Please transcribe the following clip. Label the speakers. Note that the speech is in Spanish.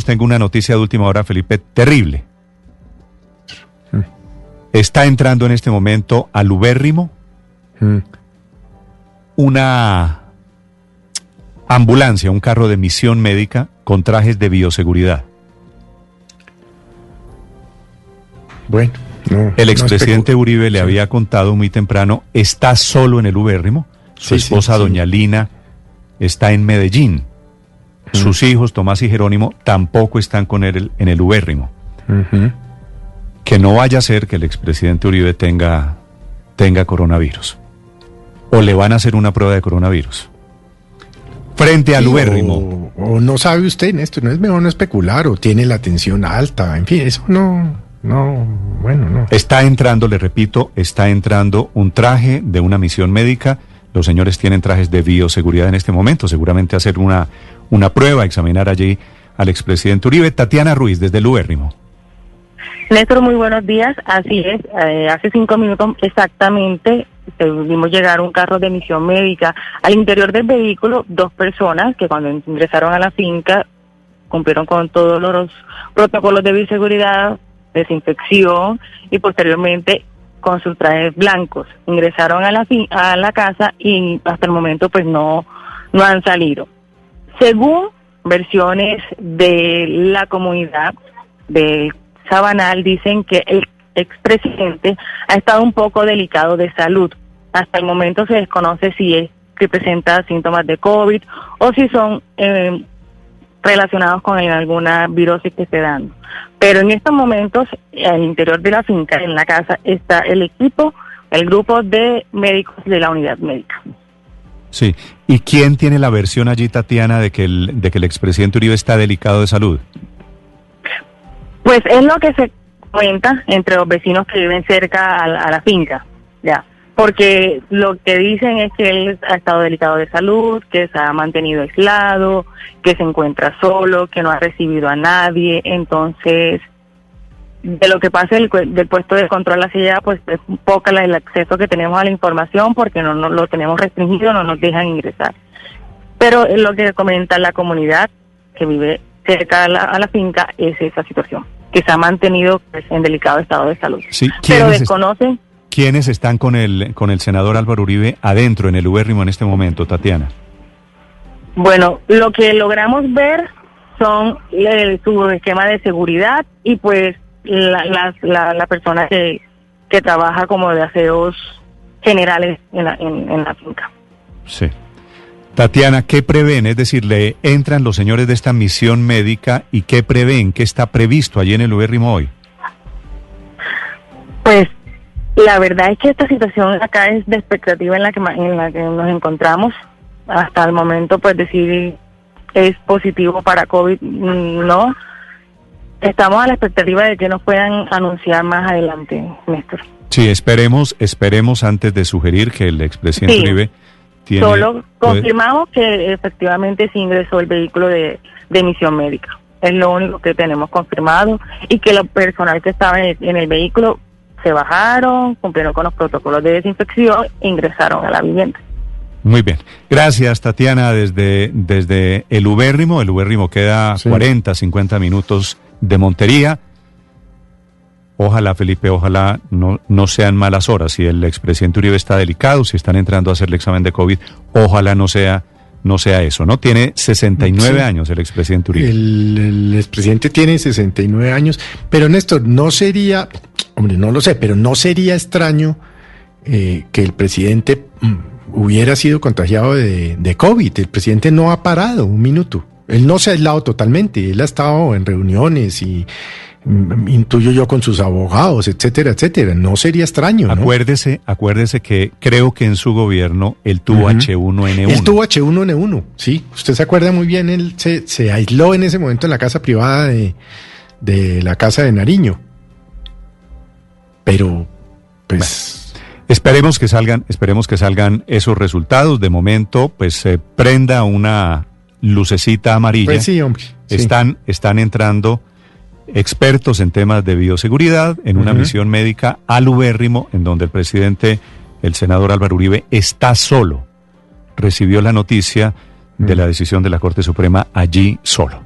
Speaker 1: tengo una noticia de última hora, Felipe, terrible.
Speaker 2: Mm.
Speaker 1: Está entrando en este momento al Ubérrimo
Speaker 2: Mm.
Speaker 1: una ambulancia, un carro de misión médica con trajes de bioseguridad.
Speaker 2: Bueno, no.
Speaker 1: El expresidente Uribe le
Speaker 2: Sí.
Speaker 1: había contado muy temprano, está solo en el Ubérrimo, su
Speaker 2: sí,
Speaker 1: esposa
Speaker 2: sí.
Speaker 1: doña Lina está en Medellín, sus hijos Tomás y Jerónimo tampoco están con él en el Ubérrimo. Que no vaya a ser que el expresidente Uribe tenga, tenga coronavirus. O le van a hacer una prueba de coronavirus. Frente al Ubérrimo.
Speaker 2: O, o no sabe usted en esto, no es mejor no especular, o tiene la tensión alta, en fin, eso no, no, bueno, no.
Speaker 1: Está entrando, le repito, está entrando un traje de una misión médica. Los señores tienen trajes de bioseguridad en este momento, seguramente hacer una, una prueba, examinar allí al expresidente Uribe. Tatiana Ruiz, desde el.
Speaker 3: Néstor, muy buenos días. Así es, eh, hace cinco minutos exactamente eh, vimos llegar un carro de misión médica. Al interior del vehículo, dos personas que cuando ingresaron a la finca cumplieron con todos los protocolos de bioseguridad, desinfección y posteriormente con sus trajes blancos. Ingresaron a la, a la casa y hasta el momento pues no, no han salido. Según versiones de la comunidad de Sabanal, dicen que el expresidente ha estado un poco delicado de salud. Hasta el momento se desconoce si es que presenta síntomas de COVID o si son eh, relacionados con alguna virosis que esté dando. Pero en estos momentos, al interior de la finca, en la casa, está el equipo, el grupo de médicos de la unidad médica.
Speaker 1: Sí. ¿Y quién tiene la versión allí, Tatiana, de que el, de que el expresidente Uribe está delicado de salud?
Speaker 3: Pues es lo que se cuenta entre los vecinos que viven cerca a, a la finca, ya. Porque lo que dicen es que él ha estado delicado de salud, que se ha mantenido aislado, que se encuentra solo, que no ha recibido a nadie. Entonces, de lo que pasa del, del puesto de control hacia allá, pues es poca la- el acceso que tenemos a la información porque no, no lo tenemos restringido, no nos dejan ingresar. Pero lo que comenta la comunidad que vive cerca a la, a la finca es esa situación, que se ha mantenido pues, en delicado estado de salud.
Speaker 1: Sí.
Speaker 3: Pero
Speaker 1: ¿Quiénes, es-
Speaker 3: desconocen,
Speaker 1: ¿quiénes están con el, con el senador Álvaro Uribe adentro en el Ubérrimo en este momento, Tatiana?
Speaker 3: bueno, lo que logramos ver son el- su esquema de seguridad y pues la, las- la, la persona que, que trabaja como de aseos generales en la, en, en la finca.
Speaker 1: Sí. Tatiana, ¿qué prevén? Es decir, le entran los señores de esta misión médica y qué prevén, qué está previsto allí en el Ubérrimo hoy.
Speaker 3: Pues la verdad es que esta situación acá es de expectativa en la que en la que nos encontramos. Hasta el momento, pues decir es positivo para COVID, mm, no. Estamos a la expectativa de que nos puedan anunciar más adelante, Néstor.
Speaker 1: Sí, esperemos, esperemos antes de sugerir que el expresidente
Speaker 3: Sí.
Speaker 1: Uribe tiene...
Speaker 3: Solo confirmamos que efectivamente se ingresó el vehículo de, de misión médica. Es lo único que tenemos confirmado y que lo personal que estaba en el, en el vehículo se bajaron, cumplieron con los protocolos de desinfección e ingresaron a la vivienda.
Speaker 1: Muy bien. Gracias, Tatiana, desde, desde el Ubérrimo. El Ubérrimo queda
Speaker 2: Sí.
Speaker 1: 40, 50 minutos de Montería. Ojalá, Felipe, ojalá no, no sean malas horas. Si el expresidente Uribe está delicado, si están entrando a hacer el examen de COVID, ojalá no sea, no sea eso, ¿no? Tiene 69
Speaker 2: Sí.
Speaker 1: años el expresidente Uribe.
Speaker 2: El, el expresidente tiene 69 años, pero Néstor, no sería, hombre, no lo sé, pero no sería extraño eh, que el presidente mm, hubiera sido contagiado de, de COVID. El presidente no ha parado un minuto. Él no se ha aislado totalmente. Él ha estado en reuniones y mm, intuyo yo con sus abogados, etcétera, etcétera. No sería extraño, ¿no?
Speaker 1: Acuérdese, acuérdese que creo que en su gobierno él tuvo
Speaker 2: Ujú.
Speaker 1: H1N1.
Speaker 2: Él tuvo H1N1, sí. Usted se acuerda muy bien, él se, se aisló en ese momento en la casa privada de, de la casa de Nariño. Pero, pues,
Speaker 1: Esperemos que salgan, esperemos que salgan esos resultados. De momento, pues se prenda una lucecita amarilla.
Speaker 2: pues sí, hombre. sí.
Speaker 1: Están, están entrando expertos en temas de bioseguridad en una misión médica al ubérrimo, en donde el presidente, el senador Álvaro Uribe, está solo. Recibió la noticia de la decisión de la Corte Suprema allí solo.